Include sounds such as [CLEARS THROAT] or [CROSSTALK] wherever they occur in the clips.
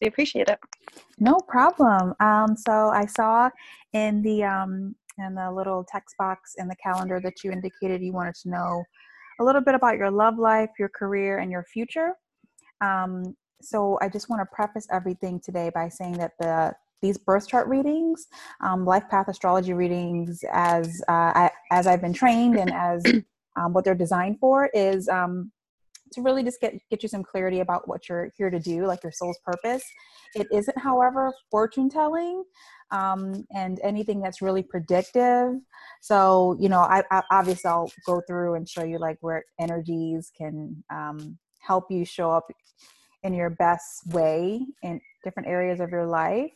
We appreciate it. No problem. Um, so I saw in the um, in the little text box in the calendar that you indicated you wanted to know a little bit about your love life, your career, and your future. Um, so I just want to preface everything today by saying that the these birth chart readings, um, life path astrology readings, as uh, I, as I've been trained and as [CLEARS THROAT] um, what they're designed for, is um, to really just get get you some clarity about what you're here to do, like your soul's purpose. It isn't, however, fortune telling. Um, and anything that's really predictive. So, you know, I, I, obviously I'll go through and show you like where energies can um, help you show up in your best way in different areas of your life.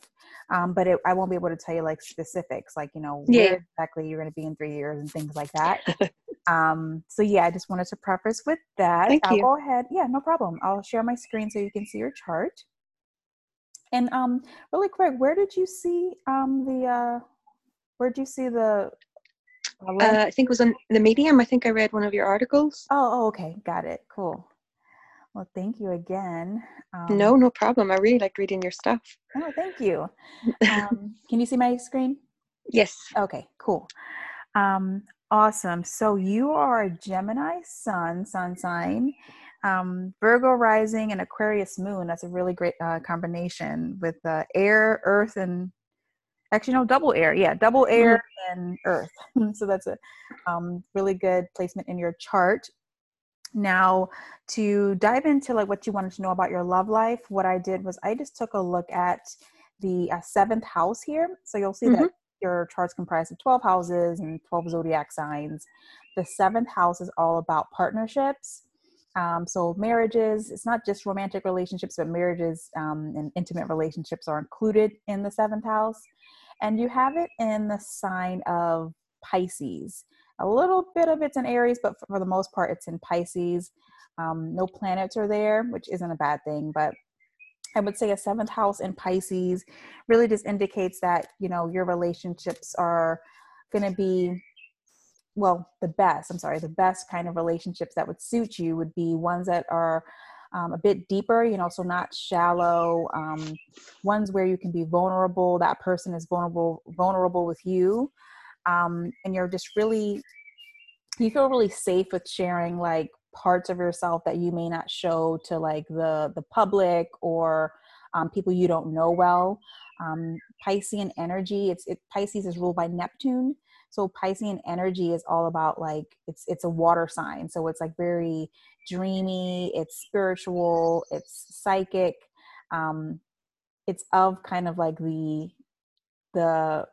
Um, but it, I won't be able to tell you like specifics, like you know Yeah. where exactly you're going to be in three years and things like that. [LAUGHS] um, so yeah, I just wanted to preface with that. Thank I'll you. go ahead. Yeah, no problem. I'll share my screen so you can see your chart. And um, really quick, where did you see um the uh, where did you see the? Uh. Uh, I think it was on the Medium. I think I read one of your articles. oh, oh, okay, got it. Cool. Well, thank you again. Um, no, no problem. I really liked reading your stuff. Oh, thank you. [LAUGHS] Um, can you see my screen? yes. Okay, cool. Um, awesome. So you are a Gemini sun, sun sign, um, Virgo rising, and Aquarius moon. That's a really great uh, combination with uh, air, earth, and actually no double air. Yeah, double air and earth. [LAUGHS] so that's a um, really good placement in your chart. Now, to dive into like what you wanted to know about your love life, what I did was I just took a look at the uh, seventh house here. So you'll see that your chart's comprised of 12 houses and 12 zodiac signs. The seventh house is all about partnerships. Um, so marriages, it's not just romantic relationships, but marriages um, and intimate relationships are included in the seventh house. And you have it in the sign of Pisces. A little bit of it's in Aries, but for the most part, it's in Pisces. Um, no planets are there, which isn't a bad thing, but I would say a seventh house in Pisces really just indicates that you know your relationships are going to be well the best i'm sorry the best kind of relationships that would suit you would be ones that are um, a bit deeper you know so not shallow um, ones where you can be vulnerable that person is vulnerable vulnerable with you um, and you're just really you feel really safe with sharing like parts of yourself that you may not show to like the the public or um, people you don't know well. Um, piscean energy it's it, pisces is ruled by neptune. So piscean energy is all about like it's it's a water sign. So it's like very dreamy it's spiritual it's psychic. Um it's of kind of like the the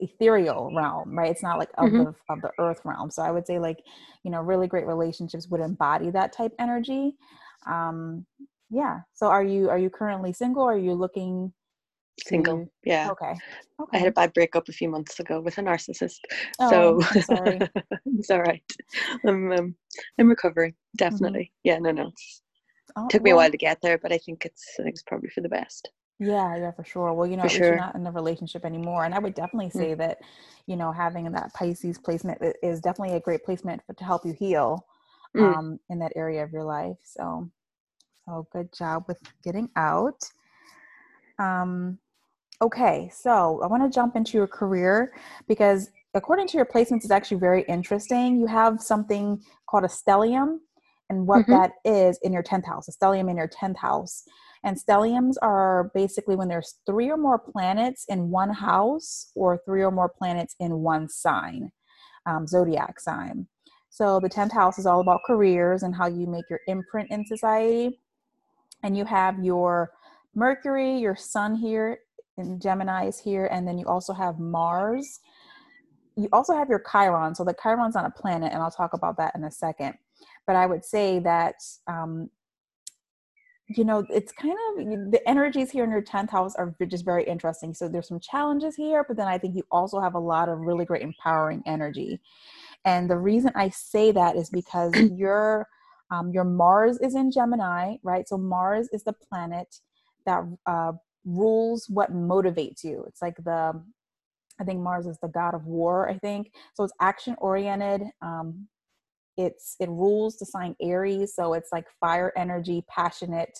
ethereal realm right it's not like of Mhm. the of the earth realm so i would say like you know really great relationships would embody that type energy um yeah so are you are you currently single or are you looking Single. to- Yeah. okay okay I had a bad breakup a few months ago with a narcissist. Oh, so [LAUGHS] sorry. it's all right. I'm um, I'm recovering. Definitely. Yeah, no, no. Oh, took me a while to get there, but I think it's I think it's probably for the best. Yeah, yeah, for sure. Well, you know, For at least you're not in the relationship anymore. And I would definitely Mm. say that, you know, having that Pisces placement is definitely a great placement for, to help you heal Mm. um, in that area of your life. So, so good job with getting out. Um, okay, so I want to jump into your career because according to your placements, it's actually very interesting. You have something called a stellium, and what Mhm. that is in your 10th house, a stellium in your 10th house. And stelliums are basically when there's three or more planets in one house or three or more planets in one sign, um, zodiac sign. So the 10th house is all about careers and how you make your imprint in society. And you have your Mercury, your sun here in Gemini is here, and then you also have Mars. You also have your Chiron. So the Chiron's on a planet, and I'll talk about that in a second. But I would say that um, you know it's kind of the energies here in your 10th house are just very interesting. So there's some challenges here but then i think you also have a lot of really great empowering energy. And the reason i say that is because [CLEARS THROAT] your um, your mars is in gemini right? So mars is the planet that uh, rules what motivates you. It's like the i think mars is the god of war i think. So it's action oriented um, it's it rules the sign aries so it's like fire energy passionate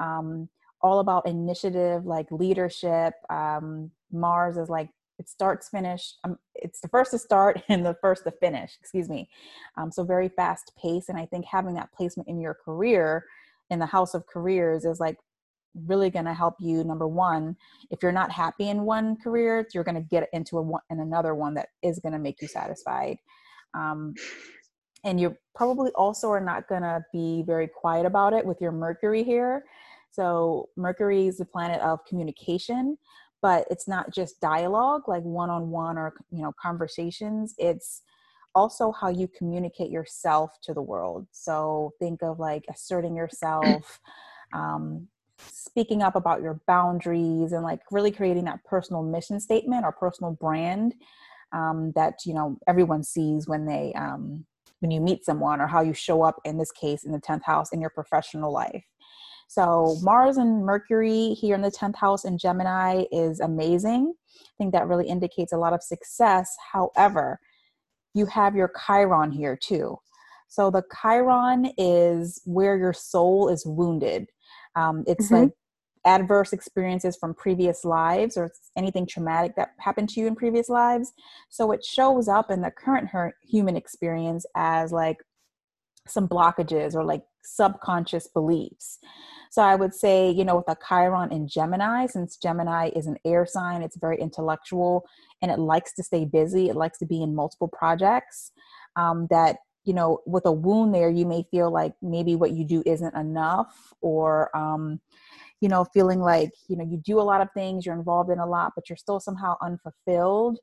um, all about initiative, like leadership. Um, Mars is like it starts finish um, it's the first to start [LAUGHS] and the first to finish excuse me um, so very fast pace and i think having that placement in your career in the house of careers is like really going to help you number one if you're not happy in one career you're going to get into a one in another one that is going to make you satisfied um, and you probably also are not going to be very quiet about it with your mercury here. So mercury is the planet of communication but it's not just dialogue like one-on-one or you know conversations. It's also how you communicate yourself to the world. So think of like asserting yourself [CLEARS THROAT] um, speaking up about your boundaries and like really creating that personal mission statement or personal brand um, that you know everyone sees when they um, when you meet someone or how you show up in this case in the 10th house in your professional life so Mars and Mercury here in the 10th house in Gemini is amazing. I think that really indicates a lot of success. However, you have your Chiron here too. So the Chiron is where your soul is wounded. Um, it's mm-hmm. like adverse experiences from previous lives or anything traumatic that happened to you in previous lives. So it shows up in the current human experience as like some blockages or like subconscious beliefs. So I would say, you know, with a Chiron in Gemini, since Gemini is an air sign, it's very intellectual and it likes to stay busy, it likes to be in multiple projects. Um, that, you know, with a wound there, you may feel like maybe what you do isn't enough or, um, you know, feeling like, you know, you do a lot of things, you're involved in a lot, but you're still somehow unfulfilled.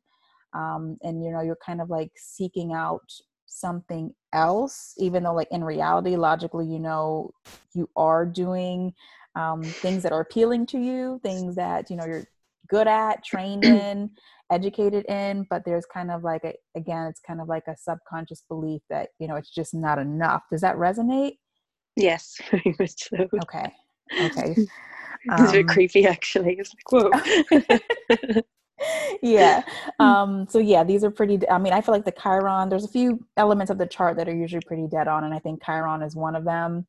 Um, and, you know, you're kind of like seeking out something else even though like in reality logically you know you are doing um, things that are appealing to you things that you know you're good at trained [CLEARS THROAT] in educated in but there's kind of like a, again it's kind of like a subconscious belief that you know it's just not enough. Does that resonate? Yes. [LAUGHS] Very much so okay okay [LAUGHS] it's um, a bit creepy actually it's like whoa [LAUGHS] yeah. Um, so yeah, these are pretty. I mean, I feel like the Chiron. There's a few elements of the chart that are usually pretty dead on, and I think Chiron is one of them.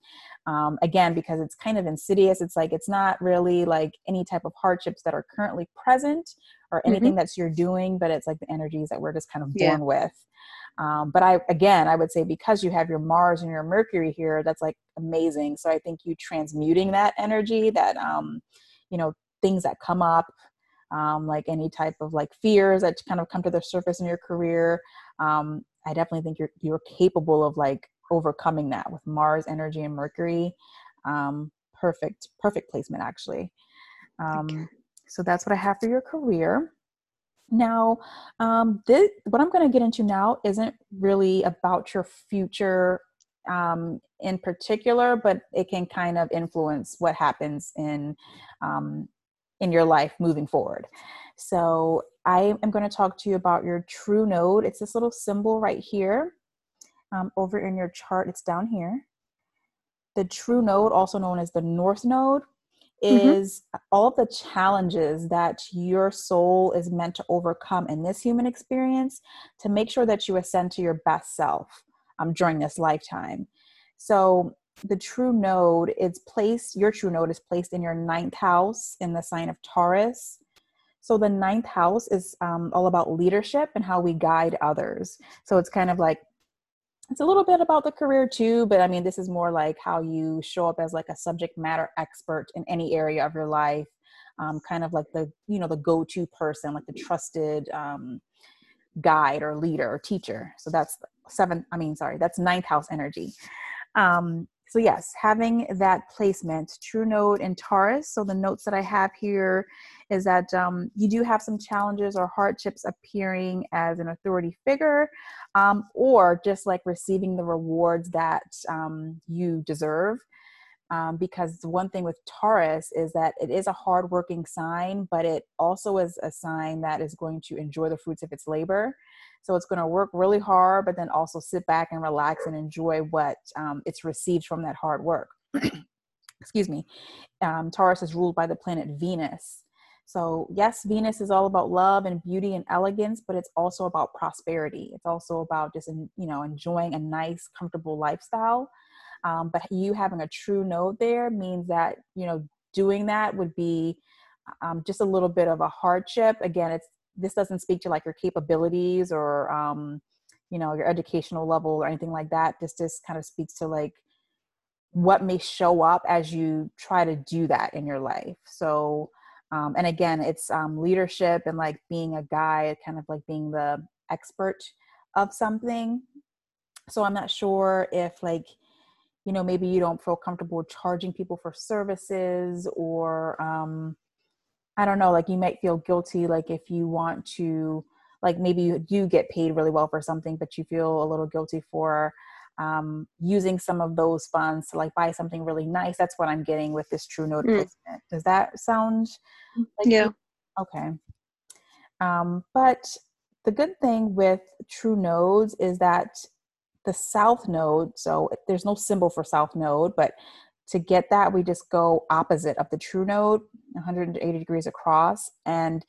Um, again, because it's kind of insidious. It's like it's not really like any type of hardships that are currently present or anything mm-hmm. that's you're doing, but it's like the energies that we're just kind of born yeah. with. Um, but I again, I would say because you have your Mars and your Mercury here, that's like amazing. So I think you transmuting that energy, that um, you know, things that come up um, like any type of like fears that kind of come to the surface in your career um, i definitely think you're you're capable of like overcoming that with mars energy and mercury. Um, perfect perfect placement actually. Um, so that's what i have for your career now um, this, what i'm going to get into now isn't really about your future um, in particular, but it can kind of influence what happens in um, in your life moving forward. So I am going to talk to you about your true node. It's this little symbol right here um, over in your chart. It's down here. The true node, also known as the north node. Is mm-hmm. all the challenges that your soul is meant to overcome in this human experience to make sure that you ascend to your best self um, during this lifetime. So the true node is placed, your true node is placed in your ninth house in the sign of Taurus. So the ninth house is um, all about leadership and how we guide others. So it's kind of like, it's a little bit about the career too, but I mean, this is more like how you show up as like a subject matter expert in any area of your life. Um, kind of like the, you know, the go-to person, like the trusted um, guide or leader or teacher. So that's seventh, I mean, sorry, that's ninth house energy. Um, so yes, having that placement, True Node and Taurus. So the notes that I have here is that um, you do have some challenges or hardships appearing as an authority figure, um, or just like receiving the rewards that um, you deserve. Um, because one thing with Taurus is that it is a hardworking sign, but it also is a sign that is going to enjoy the fruits of its labor. So it's going to work really hard, but then also sit back and relax and enjoy what um, it's received from that hard work. [CLEARS THROAT] Excuse me. Um, Taurus is ruled by the planet Venus. So, yes, Venus is all about love and beauty and elegance, but it's also about prosperity. It's also about just, you know, enjoying a nice, comfortable lifestyle. Um, but you having a true node there means that, you know, doing that would be um, just a little bit of a hardship. Again, it's this doesn't speak to like your capabilities or um, you know your educational level or anything like that. This just kind of speaks to like what may show up as you try to do that in your life. So, um, and again, it's um, leadership and like being a guy, kind of like being the expert of something. So I'm not sure if like you know maybe you don't feel comfortable charging people for services or um i don't know like you might feel guilty like if you want to like maybe you do get paid really well for something but you feel a little guilty for um, using some of those funds to like buy something really nice that's what i'm getting with this true node mm. does that sound like yeah okay um, but the good thing with true nodes is that the south node, so there's no symbol for south node, but to get that, we just go opposite of the true node, 180 degrees across. And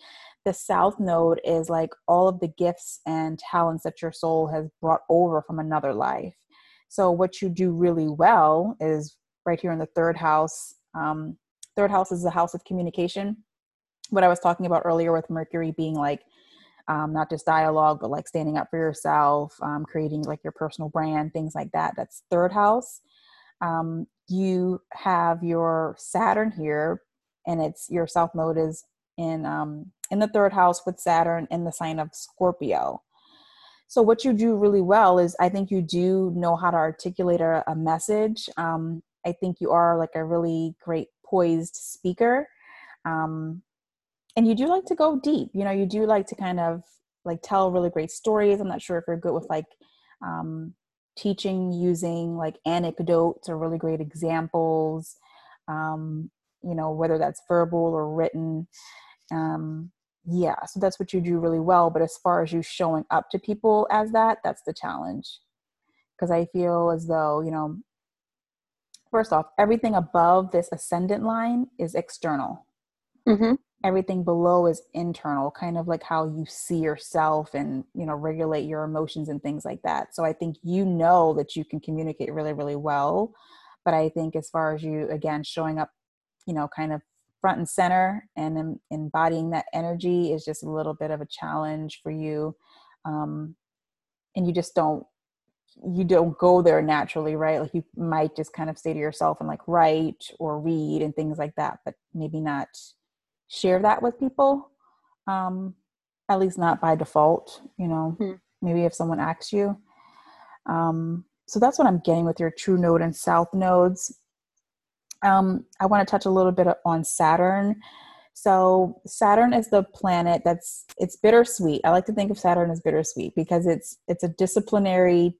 the south node is like all of the gifts and talents that your soul has brought over from another life. So, what you do really well is right here in the third house. Um, third house is the house of communication. What I was talking about earlier with Mercury being like um, not just dialogue, but like standing up for yourself, um, creating like your personal brand, things like that. That's third house. Um, you have your Saturn here, and it's your South Node is in um, in the third house with Saturn in the sign of Scorpio. So what you do really well is I think you do know how to articulate a, a message. Um, I think you are like a really great poised speaker. Um, and you do like to go deep you know you do like to kind of like tell really great stories i'm not sure if you're good with like um, teaching using like anecdotes or really great examples um, you know whether that's verbal or written um, yeah so that's what you do really well but as far as you showing up to people as that that's the challenge. Because i feel as though you know first off everything above this ascendant line is external. Mm-hmm. Everything below is internal kind of like how you see yourself and you know regulate your emotions and things like that. So i think you know that you can communicate really really well but i think as far as you again showing up you know kind of front and center and embodying that energy is just a little bit of a challenge for you. Um, and you just don't you don't go there naturally right? Like you might just kind of say to yourself and like write or read and things like that but maybe not share that with people. Um, at least not by default you know? Hmm. maybe if someone asks you. Um, so that's what i'm getting with your true node and south nodes um, i want to touch a little bit on saturn. So saturn is the planet that's it's bittersweet. I like to think of saturn as bittersweet because it's it's a disciplinary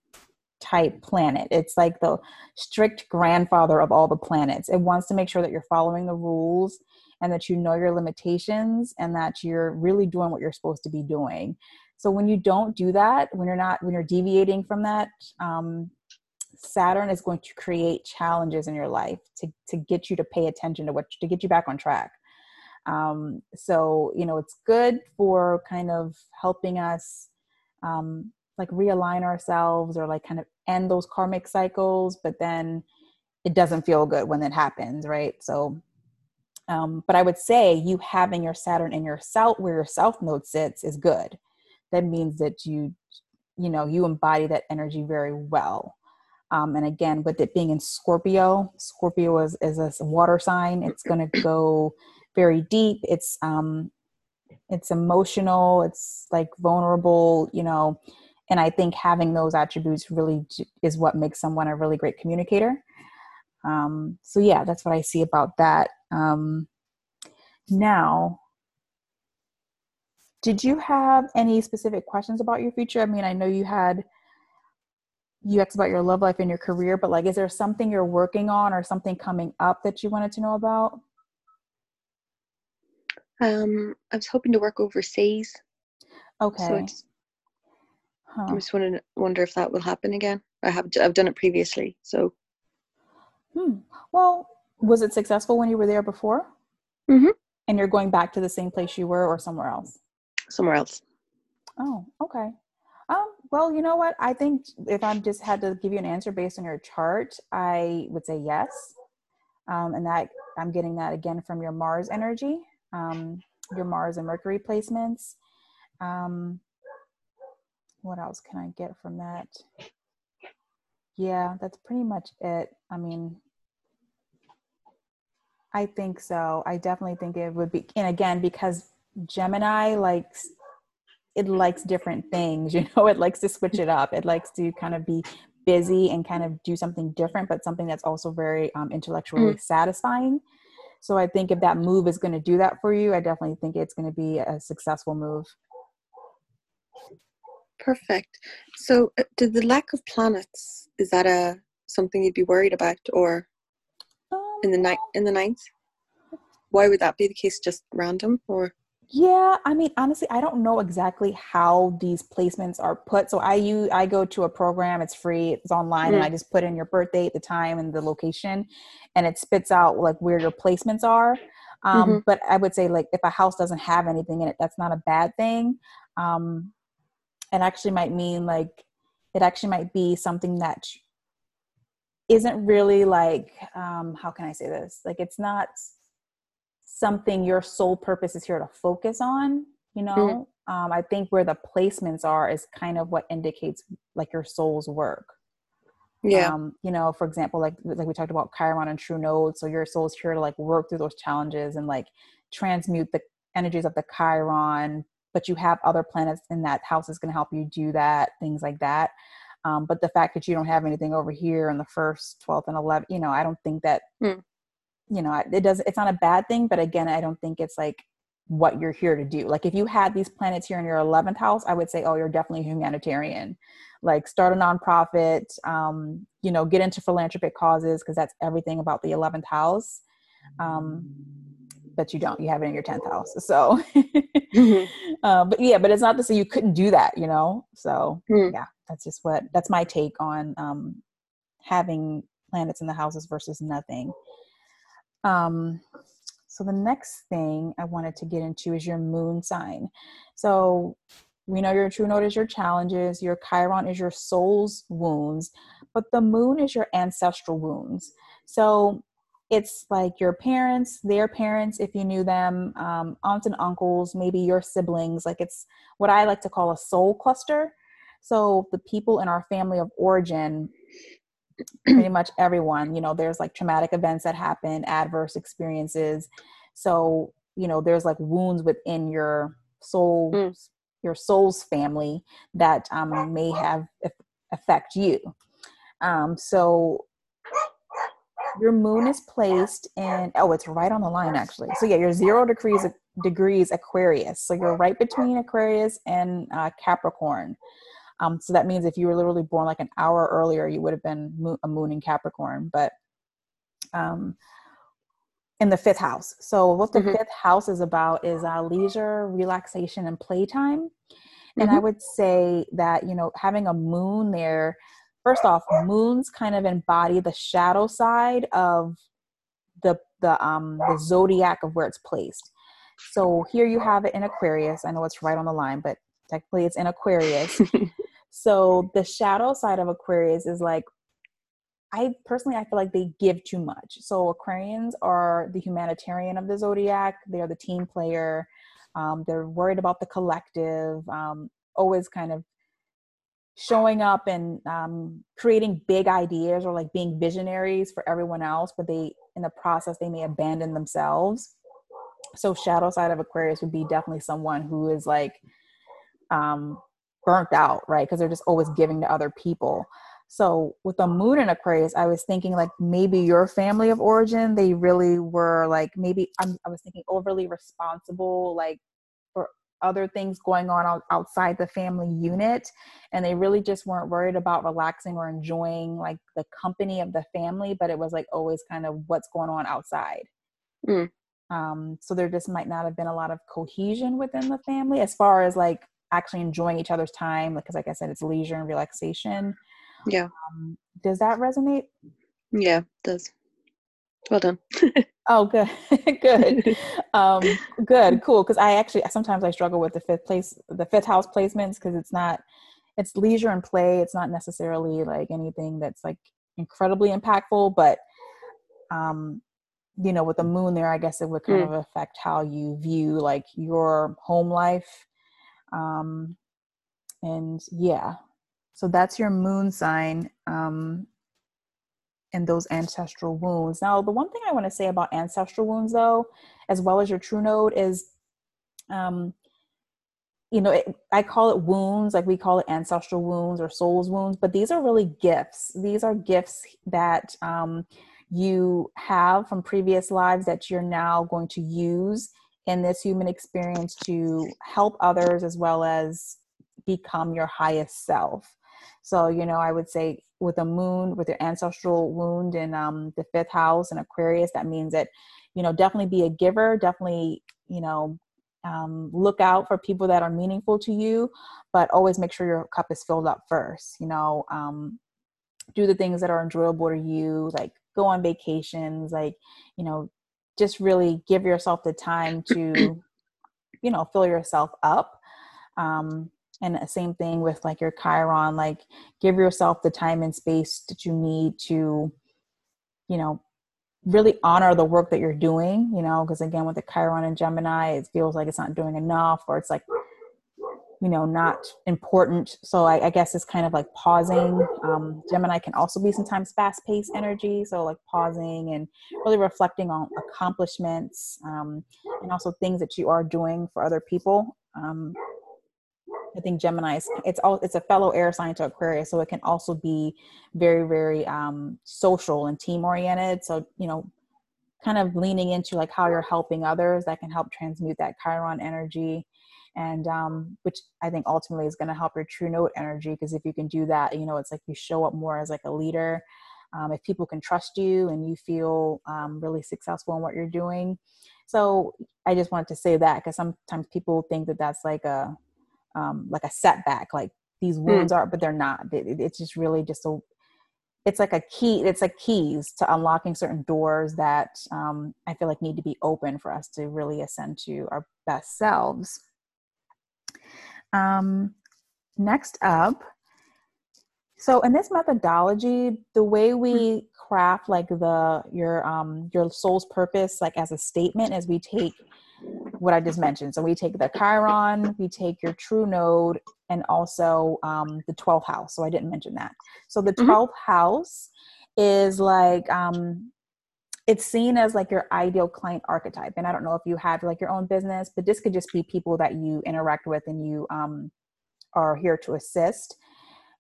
type planet. It's like the strict grandfather of all the planets. It wants to make sure that you're following the rules and that you know your limitations and that you're really doing what you're supposed to be doing. So when you don't do that when you're not when you're deviating from that um, saturn is going to create challenges in your life to, to get you to pay attention to what to get you back on track um, so you know it's good for kind of helping us um, like realign ourselves or like kind of end those karmic cycles but then it doesn't feel good when it happens right so um, but I would say you having your Saturn in your south where your south node sits is good. That means that you, you know, you embody that energy very well. Um, and again, with it being in Scorpio, Scorpio is, is a water sign. It's going to go very deep. It's um, it's emotional. It's like vulnerable. You know, and I think having those attributes really is what makes someone a really great communicator. Um, so yeah, that's what I see about that. Um, now, did you have any specific questions about your future? I mean, I know you had you asked about your love life and your career, but like, is there something you're working on or something coming up that you wanted to know about? Um, I was hoping to work overseas. Okay. So huh. I just to wonder if that will happen again. I have I've done it previously, so. Hmm. Well, was it successful when you were there before? Mm-hmm. And you're going back to the same place you were or somewhere else? Somewhere else. Oh, okay. Well, you know what? I think if I just had to give you an answer based on your chart, I would say yes. Um, and that I'm getting that again from your Mars energy, um, your Mars and Mercury placements. Um, what else can I get from that? Yeah, that's pretty much it. I mean, I think so. I definitely think it would be, and again, because Gemini likes it likes different things, [LAUGHS] you know, it likes to switch it up. It likes to kind of be busy and kind of do something different, but something that's also very um, intellectually mm. satisfying. So I think if that move is going to do that for you, I definitely think it's going to be a successful move. Perfect. So, uh, did the lack of planets is that a something you'd be worried about, or um, in the night in the ninth? Why would that be the case? Just random, or yeah, I mean, honestly, I don't know exactly how these placements are put. So I use I go to a program, it's free, it's online, mm. and I just put in your birth date, the time, and the location, and it spits out like where your placements are. Um, mm-hmm. But I would say like if a house doesn't have anything in it, that's not a bad thing. Um, it actually might mean like it actually might be something that isn't really like um, how can I say this? Like it's not something your sole purpose is here to focus on you know? Mm-hmm. um, i think where the placements are is kind of what indicates like your soul's work. Yeah. Um, you know for example like like we talked about chiron and true node so your soul's here to like work through those challenges and like transmute the energies of the chiron but you have other planets in that house is going to help you do that things like that. Um, but the fact that you don't have anything over here in the first 12th and 11th you know i don't think that mm you know it does it's not a bad thing but again i don't think it's like what you're here to do. Like if you had these planets here in your 11th house i would say oh you're definitely humanitarian. Like start a nonprofit um, you know get into philanthropic causes because that's everything about the 11th house. Um, but you don't you have it in your 10th house so. Mm-hmm. [LAUGHS] uh, but yeah but it's not to say you couldn't do that you know? So mm. yeah that's just what that's my take on um, having planets in the houses versus nothing um, so the next thing I wanted to get into is your moon sign. So we know your true node is your challenges, your Chiron is your soul's wounds, but the moon is your ancestral wounds. So it's like your parents, their parents, if you knew them, um, aunts and uncles, maybe your siblings. Like it's what I like to call a soul cluster. So the people in our family of origin pretty [CLEARS THROAT] much everyone you know there's like traumatic events that happen adverse experiences. So you know there's like wounds within your soul mm. your soul's family that um, may have affect you. Um, so your moon is placed in oh it's right on the line actually. So yeah you're zero degrees degrees aquarius. So you're right between aquarius and uh, capricorn um, so that means if you were literally born like an hour earlier, you would have been a moon in Capricorn. But um, in the fifth house. So what the mm-hmm. fifth house is about is uh, leisure, relaxation, and playtime. Mm-hmm. And I mm-hmm. would say that you know having a moon there. First off, moons kind of embody the shadow side of the the um the zodiac of where it's placed. So here you have it in Aquarius. I know it's right on the line, but technically it's in Aquarius. [LAUGHS] So the shadow side of Aquarius is like I personally I feel like they give too much. So Aquarians are the humanitarian of the zodiac. They're the team player. Um, they're worried about the collective. Um, always kind of showing up and um, creating big ideas or like being visionaries for everyone else, but they in the process they may abandon themselves. So shadow side of Aquarius would be definitely someone who is like um, burnt out, right? Because they're just always giving to other people. So with the moon in Aquarius, I was thinking like maybe your family of origin, they really were like maybe I'm, i was thinking overly responsible, like for other things going on outside the family unit, and they really just weren't worried about relaxing or enjoying like the company of the family, but it was like always kind of what's going on outside. Mm. Um, so there just might not have been a lot of cohesion within the family as far as like actually enjoying each other's time because like i said it's leisure and relaxation. Yeah. Um, does that resonate? Yeah does. Well done. [LAUGHS] Oh good. [LAUGHS] Good. [LAUGHS] Um good. Cool. Because i actually sometimes i struggle with the fifth place the fifth house placements because it's not it's leisure and play. It's not necessarily like anything that's like incredibly impactful but um you know with the moon there i guess it would kind Mm. of affect how you view like your home life um and yeah so that's your moon sign um and those ancestral wounds. Now the one thing i want to say about ancestral wounds though as well as your true node is um you know it, i call it wounds like we call it ancestral wounds or souls wounds but these are really gifts. These are gifts that um you have from previous lives that you're now going to use in this human experience to help others as well as become your highest self. So, you know, I would say with a moon, with your ancestral wound in um, the fifth house and Aquarius, that means that, you know, definitely be a giver, definitely, you know, um, look out for people that are meaningful to you, but always make sure your cup is filled up first. You know, um, do the things that are enjoyable to you, like go on vacations, like, you know, just really give yourself the time to, [CLEARS THROAT] you know, fill yourself up. Um, and the same thing with like your Chiron, like give yourself the time and space that you need to, you know, really honor the work that you're doing, you know, because again, with the Chiron and Gemini, it feels like it's not doing enough or it's like, you know, not important. So I, I guess it's kind of like pausing. Um, Gemini can also be sometimes fast paced energy. So like pausing and really reflecting on accomplishments um, and also things that you are doing for other people. Um, I think Gemini is it's all it's a fellow air sign to Aquarius, so it can also be very very um, social and team oriented. So you know, kind of leaning into like how you're helping others that can help transmute that Chiron energy, and um, which I think ultimately is going to help your True Node energy because if you can do that, you know, it's like you show up more as like a leader. Um, if people can trust you and you feel um, really successful in what you're doing. So I just wanted to say that because sometimes people think that that's like a um, like a setback like these wounds are but they're not it- it's just really just a it's like a key it's like keys to unlocking certain doors that um, i feel like need to be open for us to really ascend to our best selves um, next up so in this methodology the way we craft like the your um your soul's purpose like as a statement is we take what I just mentioned. So we take the Chiron, we take your true node, and also um, the 12th house. So I didn't mention that. So the Mhm. 12th house is like, um, it's seen as like your ideal client archetype. And I don't know if you have like your own business, but this could just be people that you interact with and you um, are here to assist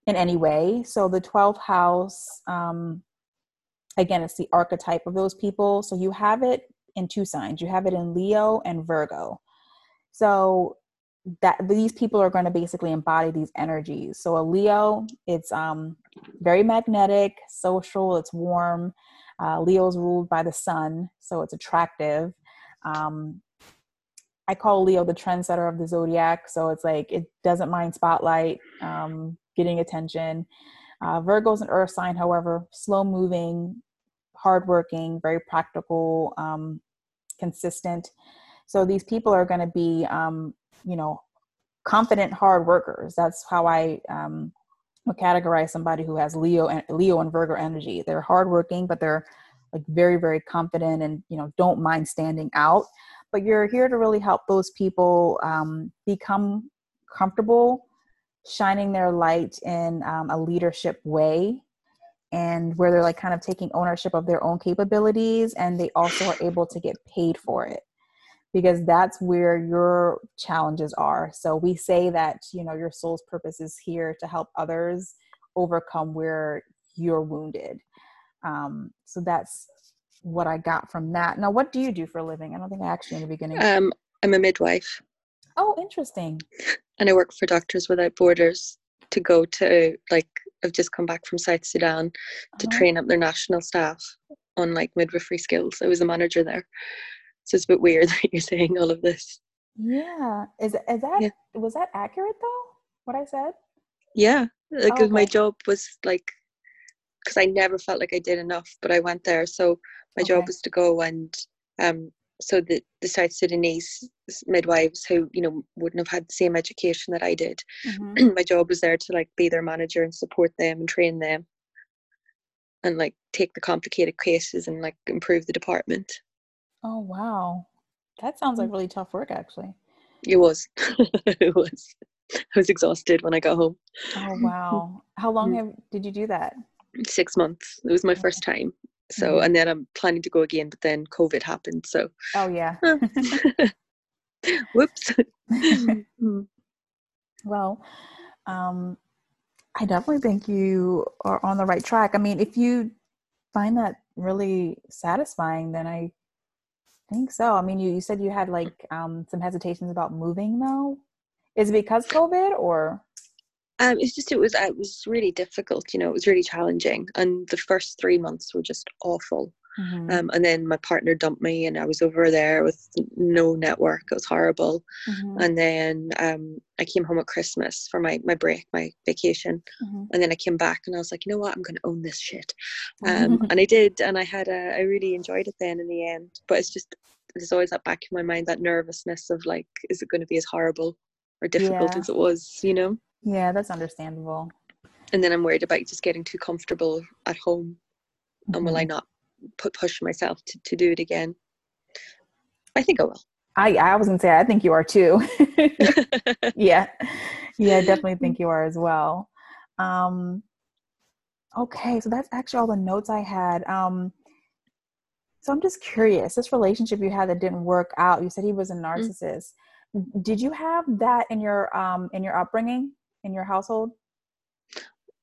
in any way. So the 12th house, um, again, it's the archetype of those people. So you have it in two signs. You have it in Leo and Virgo. So that these people are going to basically embody these energies. So a Leo, it's um, very magnetic, social, it's warm. Uh, Leo's ruled by the sun, so it's attractive. Um, I call Leo the trendsetter of the zodiac, so it's like it doesn't mind spotlight, um, getting attention. Uh, Virgo's an earth sign, however, slow moving, hardworking, very practical, um, consistent. So these people are going to be, um, you know, confident hard workers. That's how I um, would categorize somebody who has Leo and Leo and Virgo energy. They're hardworking, but they're like very, very confident and you know don't mind standing out. But you're here to really help those people um, become comfortable shining their light in um, a leadership way and where they're like kind of taking ownership of their own capabilities and they also are able to get paid for it because that's where your challenges are. So we say that you know your soul's purpose is here to help others overcome where you're wounded. Um, so that's what i got from that. Now what do you do for a living? I don't think i actually in the beginning. Um, I'm a midwife. Oh interesting. And I work for Doctors Without Borders to go to like I've just come back from South Sudan to Uh-huh. train up their national staff on like midwifery skills. I was a manager there. So it's a bit weird [LAUGHS] that you're saying all of this. yeah is, is that Yeah. was that accurate though what i said Yeah. Like my Okay. job was like because I never felt like I did enough, but I went there. So my job was to go and um so the, the South Sudanese midwives who, you know, wouldn't have had the same education that I did. Mhm. [CLEARS THROAT] my job was there to like be their manager and support them and train them and like take the complicated cases and like improve the department. Oh wow, that sounds like Mm. really tough work, actually. It was. [LAUGHS] it was. I was exhausted when I got home. Oh [LAUGHS] wow, how long Mm. have did you do that? Six months. It was my Okay. first time. So, Mhm. and then I'm planning to go again, but then COVID happened. So, Oh yeah. [LAUGHS] whoops. Mm. well, um, I definitely think you are on the right track. I mean, if you find that really satisfying, then I think so. I mean, you, you said you had like um, some hesitations about moving though. Is it because COVID or? Um, it's just it was it was really difficult. You know, it was really challenging, and the first three months were just awful. Mhm, Um, and then my partner dumped me, and I was over there with no network. It was horrible. mhm, And then um, I came home at Christmas for my my break, my vacation. mhm. And then I came back, and I was like, you know what, I'm going to own this shit. Um, [LAUGHS] and I did, and I had a I really enjoyed it then in the end. But it's just there's always that back in my mind that nervousness of like, is it going to be as horrible or difficult Yeah. as it was? You know. yeah, that's understandable. and then I'm worried about just getting too comfortable at home and will I Mhm. not put push myself to, to do it again? I think I will. I I was gonna say I think you are too. [LAUGHS] yeah, yeah, I definitely think you are as well. Um, okay, so that's actually all the notes I had. Um, so I'm just curious. This relationship you had that didn't work out. You said he was a narcissist. Did you have that in your um in your upbringing in your household?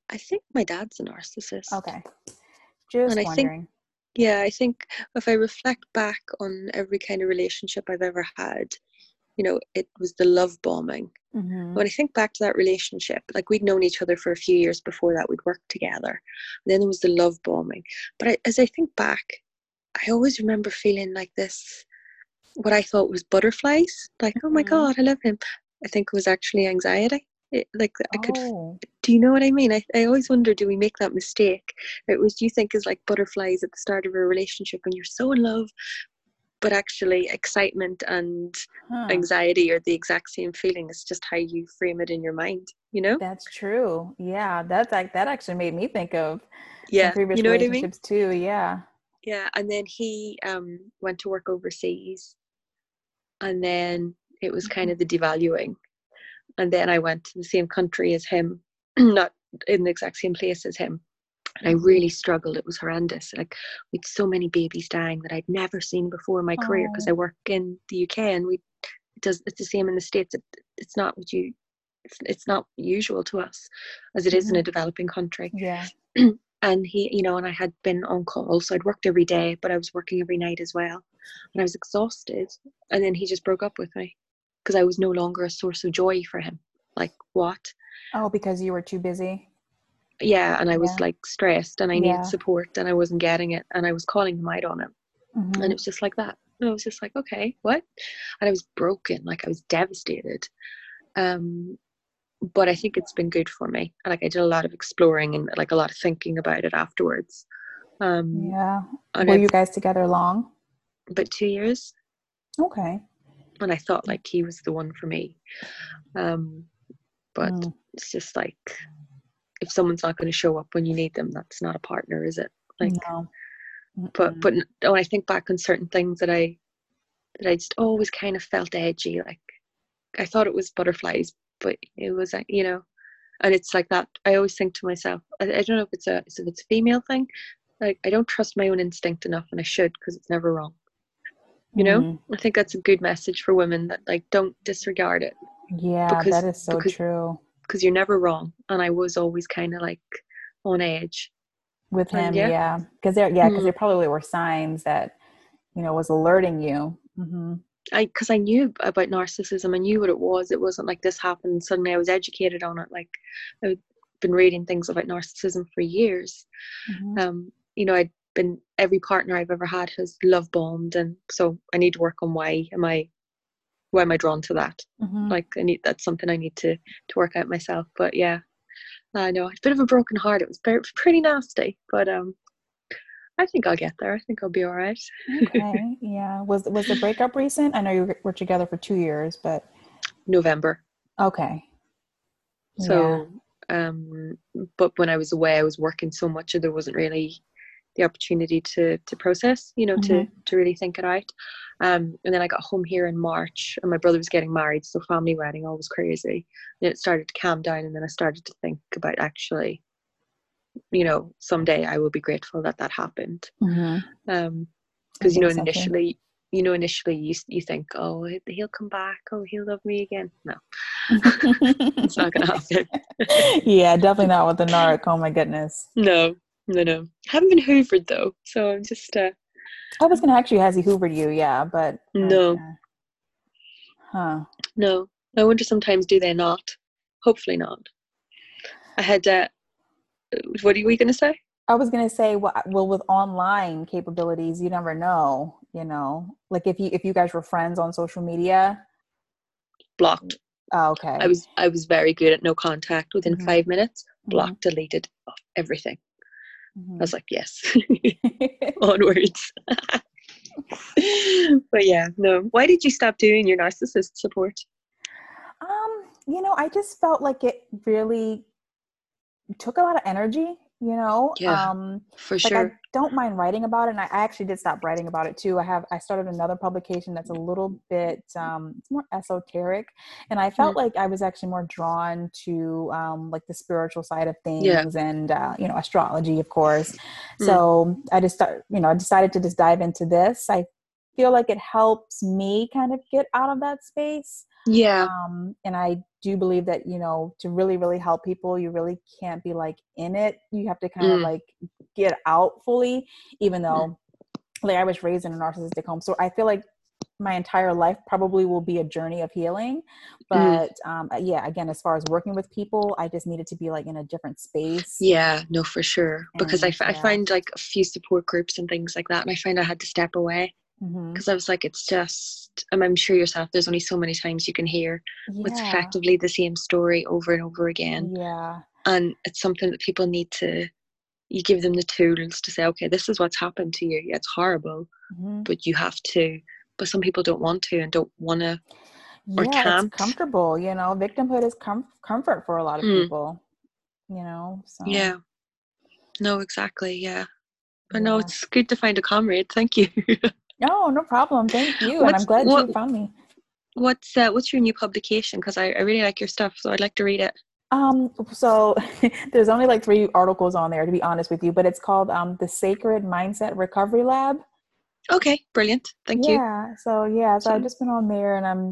I think my dad's a narcissist. Okay, just And I think- wondering. Yeah, I think if I reflect back on every kind of relationship I've ever had, you know, it was the love bombing. Mhm. When I think back to that relationship, like we'd known each other for a few years before that, we'd worked together. And then there was the love bombing. But I, as I think back, I always remember feeling like this, what I thought was butterflies. Like, oh my Mhm. God, I love him. I think it was actually anxiety. It, like I could, Oh, do you know what I mean? I, I always wonder, do we make that mistake? It was, you think is like butterflies at the start of a relationship when you're so in love, but actually excitement and huh. anxiety are the exact same feeling. It's just how you frame it in your mind, you know? That's true. Yeah, that's like that actually made me think of Yeah, previous you know what I mean? relationships too. Yeah. Yeah, and then he um went to work overseas, and then it was kind of the devaluing, and then I went to the same country as him, [CLEARS THROAT] not in the exact same place as him, and I really struggled. It was horrendous. Like with so many babies dying that I'd never seen before in my career because. I work in the UK and we it does it's the same in the states. It, it's not what you. It's, it's not usual to us as it is in a mm-hmm. developing country Yeah. [CLEARS THROAT] and he you know and i had been on call so i'd worked every day but i was working every night as well and i was exhausted and then he just broke up with me because i was no longer a source of joy for him like what Oh, because you were too busy. yeah and i was Yeah. like stressed and i Yeah. needed support and i wasn't getting it and i was calling him out on it Mhm. and it was just like that and i was just like okay what and i was broken like i was devastated um but i think it's been good for me like i did a lot of exploring and like a lot of thinking about it afterwards um Yeah. Were I've- you guys together long? about two years Okay. And I thought like he was the one for me. Um, but Mm. it's just like if someone's not going to show up when you need them, that's not a partner, is it? Like, no. but but when I think back on certain things that I that I just always kind of felt edgy, like I thought it was butterflies, but it was you know, and it's like that. I always think to myself, I, I don't know if it's a if it's a female thing. Like I don't trust my own instinct enough, and I should because it's never wrong. You know, Mhm. I think that's a good message for women that like don't disregard it Yeah, because- that is so because- true. because you're never wrong. And I was always kind of like on edge. With him, yeah. yeah, because there, yeah, because Mhm. there probably were signs that you know was alerting you. hmm I because I knew about narcissism. I knew what it was. It wasn't like this happened suddenly. I was educated on it. Like I've been reading things about narcissism for years. hmm Um, you know, I'd been every partner I've ever had has love bombed, and so I need to work on why am I why am I drawn to that? hmm Like I need that's something I need to to work out myself. But yeah, I know it's a bit of a broken heart. It was very, pretty nasty, but um, I think I'll get there. I think I'll be all right. Okay, [LAUGHS] yeah. Was was the breakup recent? I know you were together for two years, but November. okay. So, um, but when I was away, I was working so much, and there wasn't really the opportunity to to process, you know, to Mhm. to really think it out. Um, and then I got home here in March, and my brother was getting married, so family wedding, all was crazy. And it started to calm down, and then I started to think about actually, you know, someday I will be grateful that that happened. Mhm. Um, because you know initially, you know initially you you think, oh, he- he'll come back, oh, he'll love me again. No, [LAUGHS] it's not gonna [LAUGHS] happen. yeah, definitely not with the narc. Oh my goodness. No, no, no. haven't been hoovered though, so I'm just uh, I was gonna ask you, has he hoovered you? Yeah, but uh, No. uh, Huh. no. I wonder sometimes do they not? Hopefully not. I had. Uh, what are you going to say? I was gonna say, well, well, with online capabilities, you never know. You know, like if you if you guys were friends on social media. Blocked. Oh, okay. I was I was very good at no contact. Within Mhm. five minutes, blocked, deleted everything. Mhm. I was like, yes, [LAUGHS] onwards. [LAUGHS] but yeah, no. Why did you stop doing your narcissist support? Um, you know, I just felt like it really took a lot of energy, you know. Yeah, Um For like sure. I don't mind writing about it and I I actually did stop writing about it too. I have I started another publication that's a little bit um it's more esoteric and I felt Mm. like I was actually more drawn to um like the spiritual side of things Yeah. and uh you know astrology of course. Mm. So I just start you know I decided to just dive into this. I feel like it helps me kind of get out of that space Yeah. um, and i do believe that you know to really really help people you really can't be like in it you have to kind of Mm. like get out fully even though like i was raised in a narcissistic home so i feel like my entire life probably will be a journey of healing but um uh, yeah again as far as working with people i just needed to be like in a different space Yeah, no, for sure. Because I, And, f- I yeah. find like a few support groups and things like that, and I find I had to step away Because I was like, it's just, and I'm sure yourself, there's only so many times you can hear what's effectively the same story over and over again. yeah And it's something that people need to, you give them the tools to say, okay, this is what's happened to you. Yeah, it's horrible, Mhm. but you have to. But some people don't want to and don't want to. Or can't. it's comfortable you know victimhood is com- comfort for a lot of Mm. people you know so Yeah. No, exactly. Yeah. But no, it's good to find a comrade. Thank you. [LAUGHS] no no problem thank you and i'm glad what- you found me what's uh, what's your new publication? Because I, I really like your stuff, so I'd like to read it. um so [LAUGHS] there's only like three articles on there to be honest with you but it's called um the sacred mindset recovery lab Okay, brilliant. Thank you. yeah so yeah so i've just been on there and i'm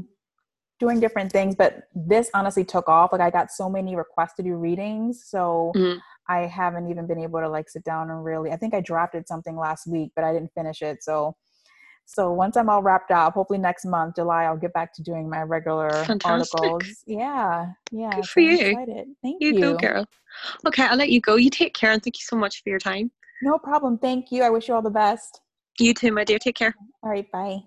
doing different things but this honestly took off like i got so many requests to do readings so Mhm. i haven't even been able to like sit down and really i think i drafted something last week but i didn't finish it so so once i'm all wrapped up hopefully next month july i'll get back to doing my regular Fantastic. articles yeah yeah Good for I'm you. excited. thank You, you, go, girl. Okay, I'll let you go. You take care and thank you so much for your time. no problem thank you i wish you all the best You too, my dear. Take care. all right bye